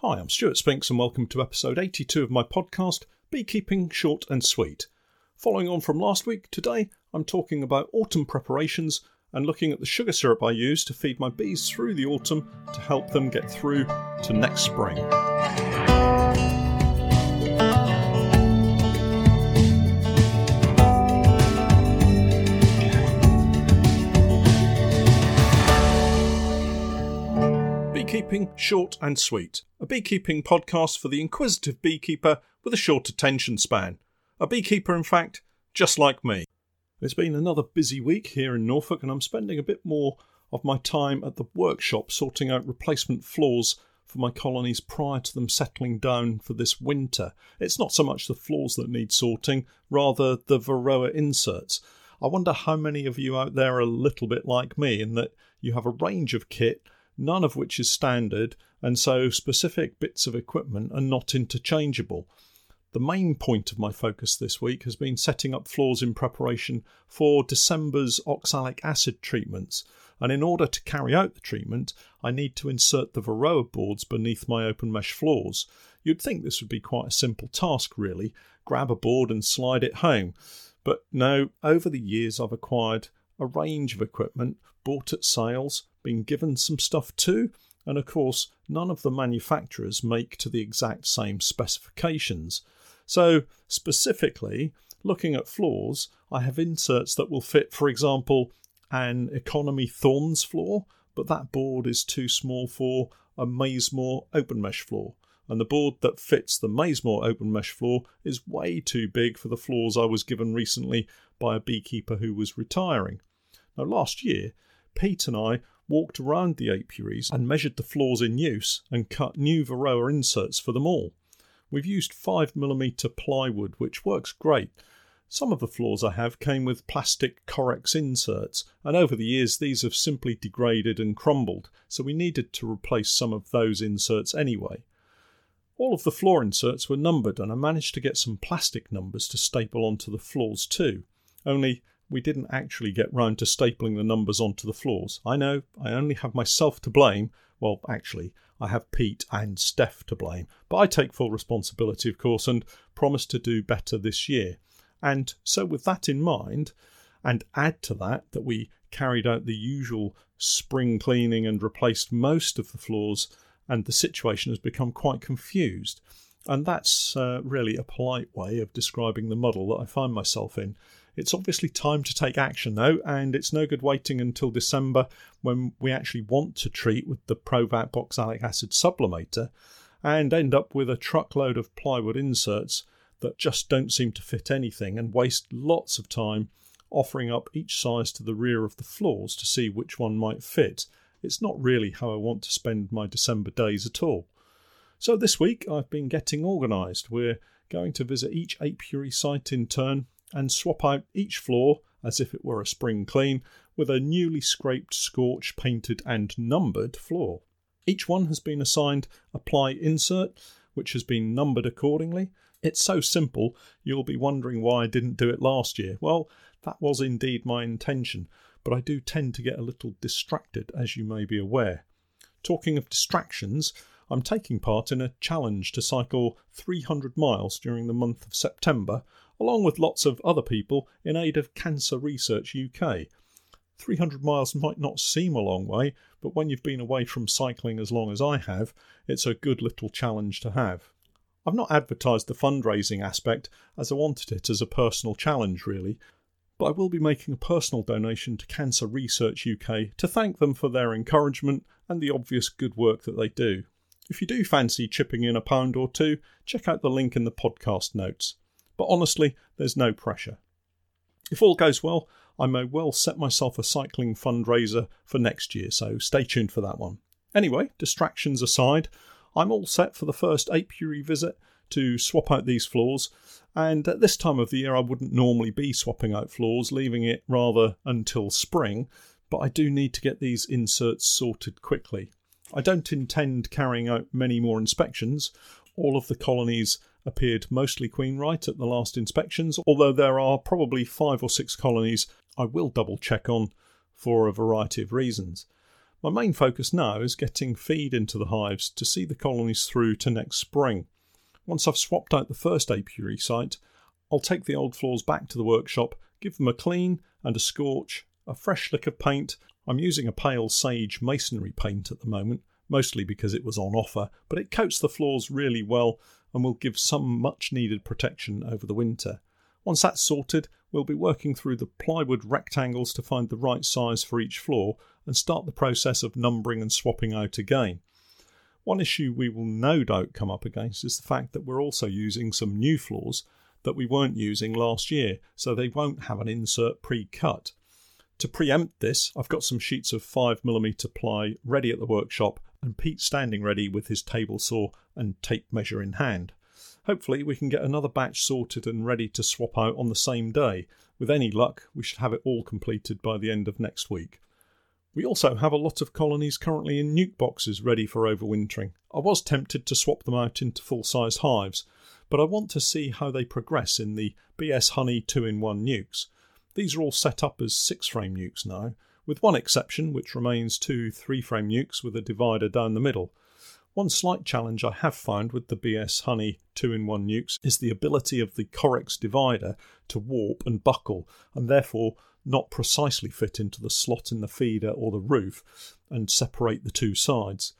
Hi, I'm Stuart Spinks, and welcome to episode 82 of my podcast, Beekeeping Short and Sweet. Following on from last week, today I'm talking about autumn preparations and looking at the sugar syrup I use to feed my bees through the autumn to help them get through to next spring. Beekeeping Short and Sweet, a beekeeping podcast for the inquisitive beekeeper with a short attention span. A beekeeper, in fact, just like me. It's been another busy week here in Norfolk, and I'm spending a bit more of my time at the workshop sorting out replacement floors for my colonies prior to them settling down for this winter. It's not so much the floors that need sorting, rather the Varroa inserts. I wonder how many of you out there are a little bit like me in that you have a range of kit none of which is standard, and so specific bits of equipment are not interchangeable. The main point of my focus this week has been setting up floors in preparation for December's oxalic acid treatments. And in order to carry out the treatment, I need to insert the Varroa boards beneath my open mesh floors. You'd think this would be quite a simple task, really grab a board and slide it home. But no, over the years I've acquired a range of equipment bought at sales, been given some stuff too, and of course, none of the manufacturers make to the exact same specifications. So, specifically, looking at floors, I have inserts that will fit, for example, an economy Thornes floor, but that board is too small for a Maisemore open mesh floor. And the board that fits the Maisemore open mesh floor is way too big for the floors I was given recently by a beekeeper who was retiring. Now, last year, Pete and I walked around the apiaries and measured the floors in use and cut new Varroa inserts for them all. We've used 5mm plywood, which works great. Some of the floors I have came with plastic Correx inserts, and over the years these have simply degraded and crumbled, so we needed to replace some of those inserts anyway. All of the floor inserts were numbered, and I managed to get some plastic numbers to staple onto the floors too. Only we didn't actually get round to stapling the numbers onto the floors. I know I only have myself to blame. Well, actually, I have Pete and Steph to blame, but I take full responsibility, of course, and promise to do better this year. And so, with that in mind, and add to that that we carried out the usual spring cleaning and replaced most of the floors, and the situation has become quite confused. And that's uh, really a polite way of describing the muddle that I find myself in. It's obviously time to take action though, and it's no good waiting until December when we actually want to treat with the Provap oxalic acid sublimator and end up with a truckload of plywood inserts that just don't seem to fit anything and waste lots of time offering up each size to the rear of the floors to see which one might fit. It's not really how I want to spend my December days at all. So this week I've been getting organised. We're going to visit each apiary site in turn and swap out each floor as if it were a spring clean with a newly scraped, scorched, painted, and numbered floor. Each one has been assigned a ply insert, which has been numbered accordingly. It's so simple, you'll be wondering why I didn't do it last year. Well, that was indeed my intention, but I do tend to get a little distracted, as you may be aware. Talking of distractions, I'm taking part in a challenge to cycle 300 miles during the month of September, along with lots of other people in aid of Cancer Research UK. 300 miles might not seem a long way, but when you've been away from cycling as long as I have, it's a good little challenge to have. I've not advertised the fundraising aspect as I wanted it as a personal challenge, really, but I will be making a personal donation to Cancer Research UK to thank them for their encouragement and the obvious good work that they do. If you do fancy chipping in a pound or two, check out the link in the podcast notes. But honestly, there's no pressure. If all goes well, I may well set myself a cycling fundraiser for next year, so stay tuned for that one. Anyway, distractions aside, I'm all set for the first apiary visit to swap out these floors, and at this time of the year I wouldn't normally be swapping out floors, leaving it rather until spring, but I do need to get these inserts sorted quickly. I don't intend carrying out many more inspections. All of the colonies appeared mostly queen right at the last inspections, although there are probably five or six colonies I will double check on for a variety of reasons. My main focus now is getting feed into the hives to see the colonies through to next spring. Once I've swapped out the first apiary site, I'll take the old floors back to the workshop, give them a clean and a scorch, a fresh lick of paint. I'm using a pale sage masonry paint at the moment, mostly because it was on offer, but it coats the floors really well and will give some much needed protection over the winter. Once that's sorted, we'll be working through the plywood rectangles to find the right size for each floor and start the process of numbering and swapping out again. One issue we will no doubt come up against is the fact that we're also using some new floors that we weren't using last year, so they won't have an insert pre cut. To preempt this, I've got some sheets of 5mm ply ready at the workshop and Pete standing ready with his table saw and tape measure in hand. Hopefully, we can get another batch sorted and ready to swap out on the same day. With any luck, we should have it all completed by the end of next week. We also have a lot of colonies currently in nuc boxes ready for overwintering. I was tempted to swap them out into full sized hives, but I want to see how they progress in the BS Honey 2 in 1 nucs. These are all set up as 6 frame nucs now, with one exception, which remains two 3 frame nucs with a divider down the middle. One slight challenge I have found with the BS Honey 2 in 1 nucs is the ability of the Correx divider to warp and buckle, and therefore not precisely fit into the slot in the feeder or the roof and separate the two sides.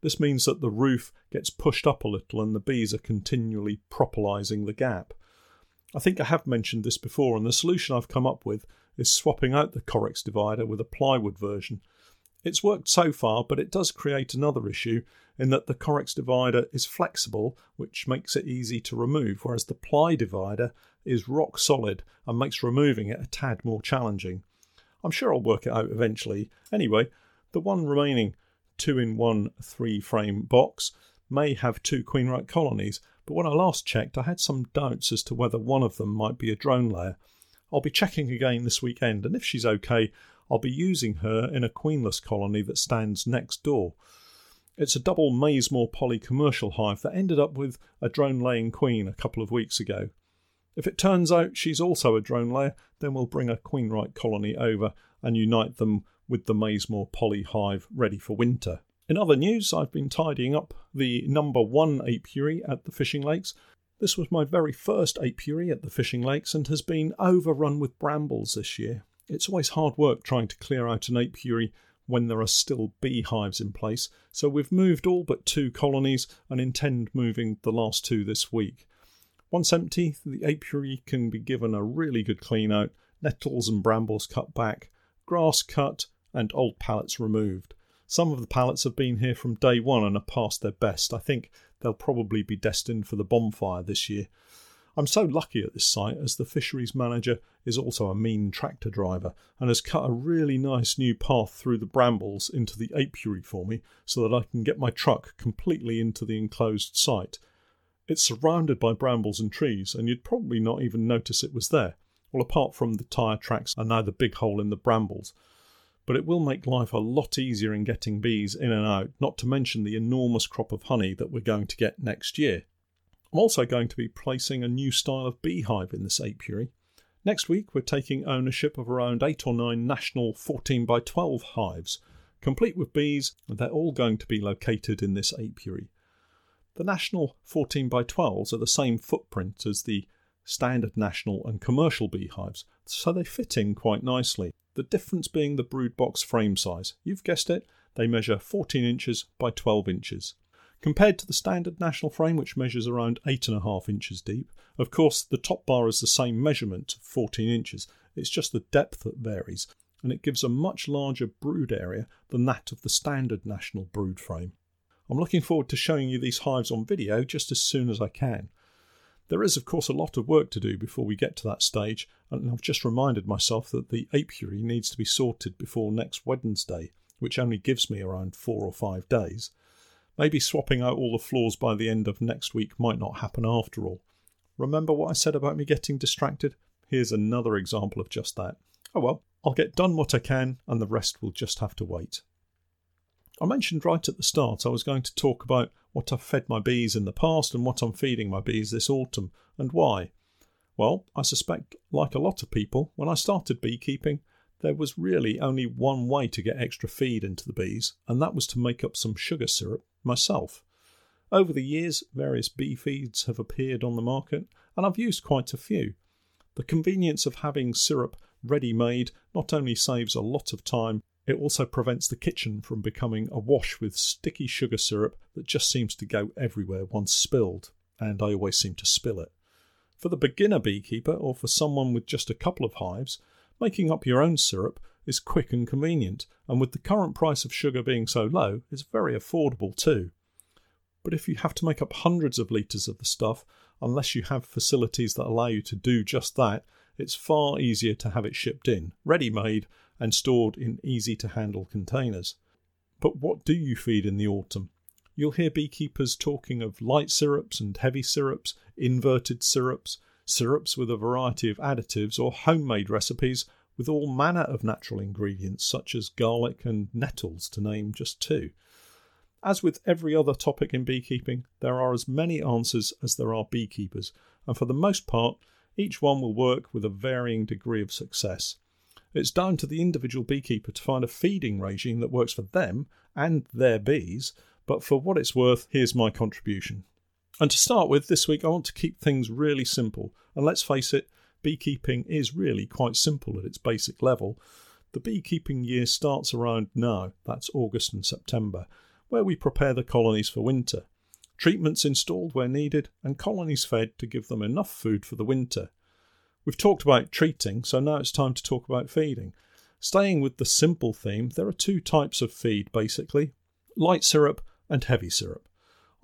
This means that the roof gets pushed up a little and the bees are continually propolising the gap. I think I have mentioned this before, and the solution I've come up with is swapping out the Correx divider with a plywood version. It's worked so far, but it does create another issue in that the Correx divider is flexible, which makes it easy to remove, whereas the ply divider is rock solid and makes removing it a tad more challenging. I'm sure I'll work it out eventually. Anyway, the one remaining 2 in 1 3 frame box may have two Queenright colonies, but when I last checked, I had some doubts as to whether one of them might be a drone layer. I'll be checking again this weekend, and if she's okay, I'll be using her in a queenless colony that stands next door. It's a double Maisemore poly commercial hive that ended up with a drone laying queen a couple of weeks ago. If it turns out she's also a drone layer, then we'll bring a Queenright colony over and unite them with the Maisemore poly hive ready for winter. In other news, I've been tidying up the number one apiary at the fishing lakes. This was my very first apiary at the fishing lakes and has been overrun with brambles this year. It's always hard work trying to clear out an apiary when there are still beehives in place, so we've moved all but two colonies and intend moving the last two this week. Once empty, the apiary can be given a really good clean out, nettles and brambles cut back, grass cut, and old pallets removed. Some of the pallets have been here from day one and are past their best. I think they'll probably be destined for the bonfire this year. I'm so lucky at this site as the fisheries manager is also a mean tractor driver and has cut a really nice new path through the brambles into the apiary for me so that I can get my truck completely into the enclosed site it's surrounded by brambles and trees, and you'd probably not even notice it was there. Well, apart from the tyre tracks and now the big hole in the brambles. But it will make life a lot easier in getting bees in and out, not to mention the enormous crop of honey that we're going to get next year. I'm also going to be placing a new style of beehive in this apiary. Next week, we're taking ownership of around 8 or 9 national 14 by 12 hives, complete with bees, and they're all going to be located in this apiary. The national 14 by 12s are the same footprint as the standard national and commercial beehives, so they fit in quite nicely. The difference being the brood box frame size. You've guessed it, they measure 14 inches by 12 inches. Compared to the standard national frame, which measures around 8.5 inches deep, of course, the top bar is the same measurement, 14 inches. It's just the depth that varies, and it gives a much larger brood area than that of the standard national brood frame. I'm looking forward to showing you these hives on video just as soon as I can. There is, of course, a lot of work to do before we get to that stage, and I've just reminded myself that the apiary needs to be sorted before next Wednesday, which only gives me around four or five days. Maybe swapping out all the floors by the end of next week might not happen after all. Remember what I said about me getting distracted? Here's another example of just that. Oh well, I'll get done what I can, and the rest will just have to wait. I mentioned right at the start I was going to talk about what I've fed my bees in the past and what I'm feeding my bees this autumn and why. Well, I suspect, like a lot of people, when I started beekeeping, there was really only one way to get extra feed into the bees, and that was to make up some sugar syrup myself. Over the years, various bee feeds have appeared on the market, and I've used quite a few. The convenience of having syrup ready made not only saves a lot of time, it also prevents the kitchen from becoming awash with sticky sugar syrup that just seems to go everywhere once spilled, and I always seem to spill it. For the beginner beekeeper or for someone with just a couple of hives, making up your own syrup is quick and convenient, and with the current price of sugar being so low, is very affordable too. But if you have to make up hundreds of litres of the stuff, unless you have facilities that allow you to do just that, it's far easier to have it shipped in, ready made, and stored in easy to handle containers. But what do you feed in the autumn? You'll hear beekeepers talking of light syrups and heavy syrups, inverted syrups, syrups with a variety of additives, or homemade recipes with all manner of natural ingredients such as garlic and nettles, to name just two. As with every other topic in beekeeping, there are as many answers as there are beekeepers, and for the most part, each one will work with a varying degree of success. It's down to the individual beekeeper to find a feeding regime that works for them and their bees, but for what it's worth, here's my contribution. And to start with, this week I want to keep things really simple, and let's face it, beekeeping is really quite simple at its basic level. The beekeeping year starts around now, that's August and September, where we prepare the colonies for winter. Treatments installed where needed, and colonies fed to give them enough food for the winter. We've talked about treating, so now it's time to talk about feeding. Staying with the simple theme, there are two types of feed basically light syrup and heavy syrup.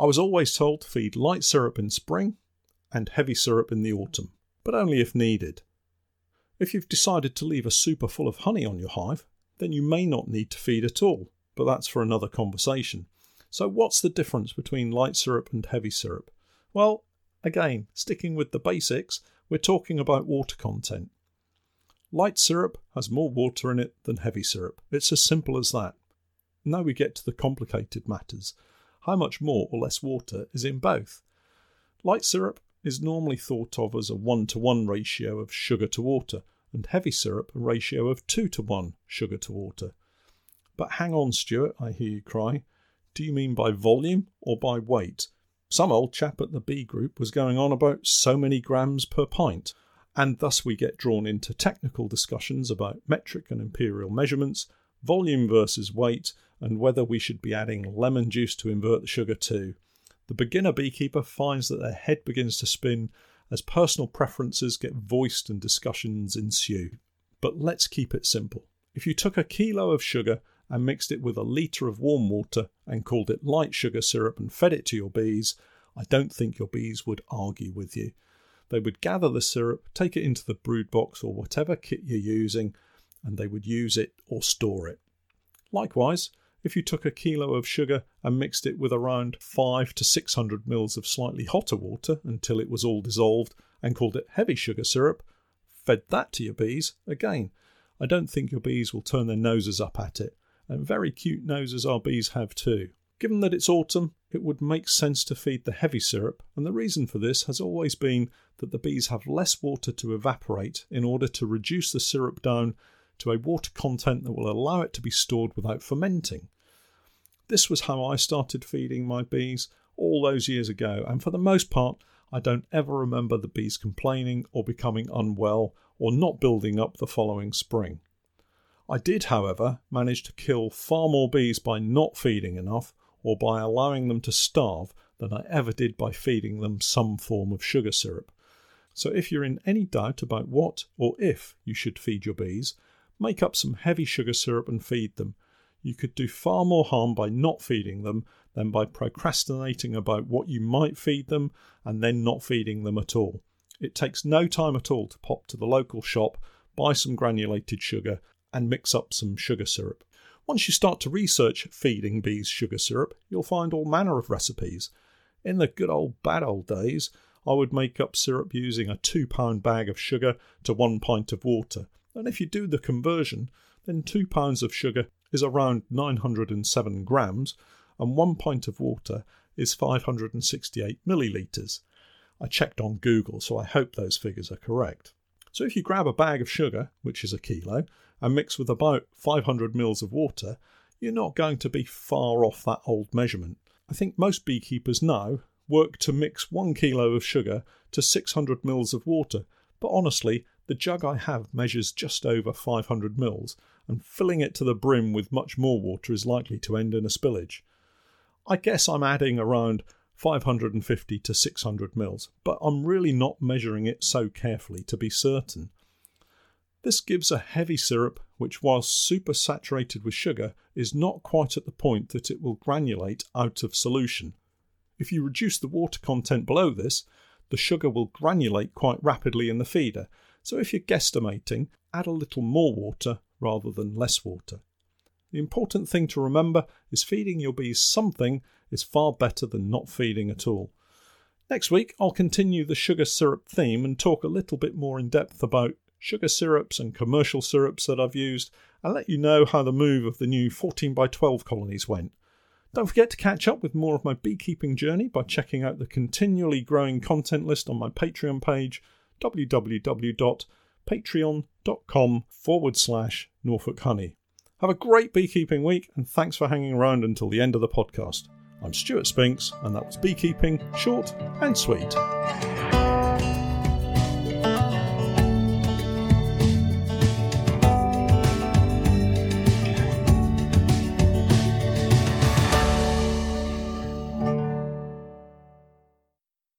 I was always told to feed light syrup in spring and heavy syrup in the autumn, but only if needed. If you've decided to leave a super full of honey on your hive, then you may not need to feed at all, but that's for another conversation. So, what's the difference between light syrup and heavy syrup? Well, again, sticking with the basics, we're talking about water content. Light syrup has more water in it than heavy syrup. It's as simple as that. Now we get to the complicated matters. How much more or less water is in both? Light syrup is normally thought of as a 1 to 1 ratio of sugar to water, and heavy syrup a ratio of 2 to 1 sugar to water. But hang on, Stuart, I hear you cry. Do you mean by volume or by weight? Some old chap at the bee group was going on about so many grams per pint, and thus we get drawn into technical discussions about metric and imperial measurements, volume versus weight, and whether we should be adding lemon juice to invert the sugar too. The beginner beekeeper finds that their head begins to spin as personal preferences get voiced and discussions ensue. But let's keep it simple. If you took a kilo of sugar and mixed it with a litre of warm water and called it light sugar syrup and fed it to your bees, I don't think your bees would argue with you. They would gather the syrup, take it into the brood box or whatever kit you're using, and they would use it or store it. Likewise, if you took a kilo of sugar and mixed it with around 5 to 600 mils of slightly hotter water until it was all dissolved and called it heavy sugar syrup, fed that to your bees, again, I don't think your bees will turn their noses up at it, and very cute noses our bees have too. Given that it's autumn, it would make sense to feed the heavy syrup, and the reason for this has always been that the bees have less water to evaporate in order to reduce the syrup down to a water content that will allow it to be stored without fermenting. This was how I started feeding my bees all those years ago, and for the most part, I don't ever remember the bees complaining or becoming unwell or not building up the following spring. I did, however, manage to kill far more bees by not feeding enough or by allowing them to starve than I ever did by feeding them some form of sugar syrup. So if you're in any doubt about what or if you should feed your bees, make up some heavy sugar syrup and feed them. You could do far more harm by not feeding them than by procrastinating about what you might feed them and then not feeding them at all. It takes no time at all to pop to the local shop, buy some granulated sugar, and mix up some sugar syrup. Once you start to research feeding bees sugar syrup, you'll find all manner of recipes. In the good old bad old days, I would make up syrup using a two pound bag of sugar to one pint of water and if you do the conversion, then 2 pounds of sugar is around 907 grams, and 1 pint of water is 568 millilitres. I checked on Google, so I hope those figures are correct. So if you grab a bag of sugar, which is a kilo, and mix with about 500 mils of water, you're not going to be far off that old measurement. I think most beekeepers now work to mix one kilo of sugar to 600 mils of water, but honestly, the jug I have measures just over 500 mils, and filling it to the brim with much more water is likely to end in a spillage. I guess I'm adding around 550 to 600 mils, but I'm really not measuring it so carefully to be certain. This gives a heavy syrup which, while super saturated with sugar, is not quite at the point that it will granulate out of solution. If you reduce the water content below this, the sugar will granulate quite rapidly in the feeder, so if you're guesstimating, add a little more water rather than less water. The important thing to remember is feeding your bees something is far better than not feeding at all. Next week, I'll continue the sugar syrup theme and talk a little bit more in depth about sugar syrups and commercial syrups that I've used and let you know how the move of the new 14 by 12 colonies went. Don't forget to catch up with more of my beekeeping journey by checking out the continually growing content list on my Patreon page www.patreon.com forward slash Norfolk Honey. Have a great beekeeping week and thanks for hanging around until the end of the podcast. I'm Stuart Spinks and that was Beekeeping Short and Sweet.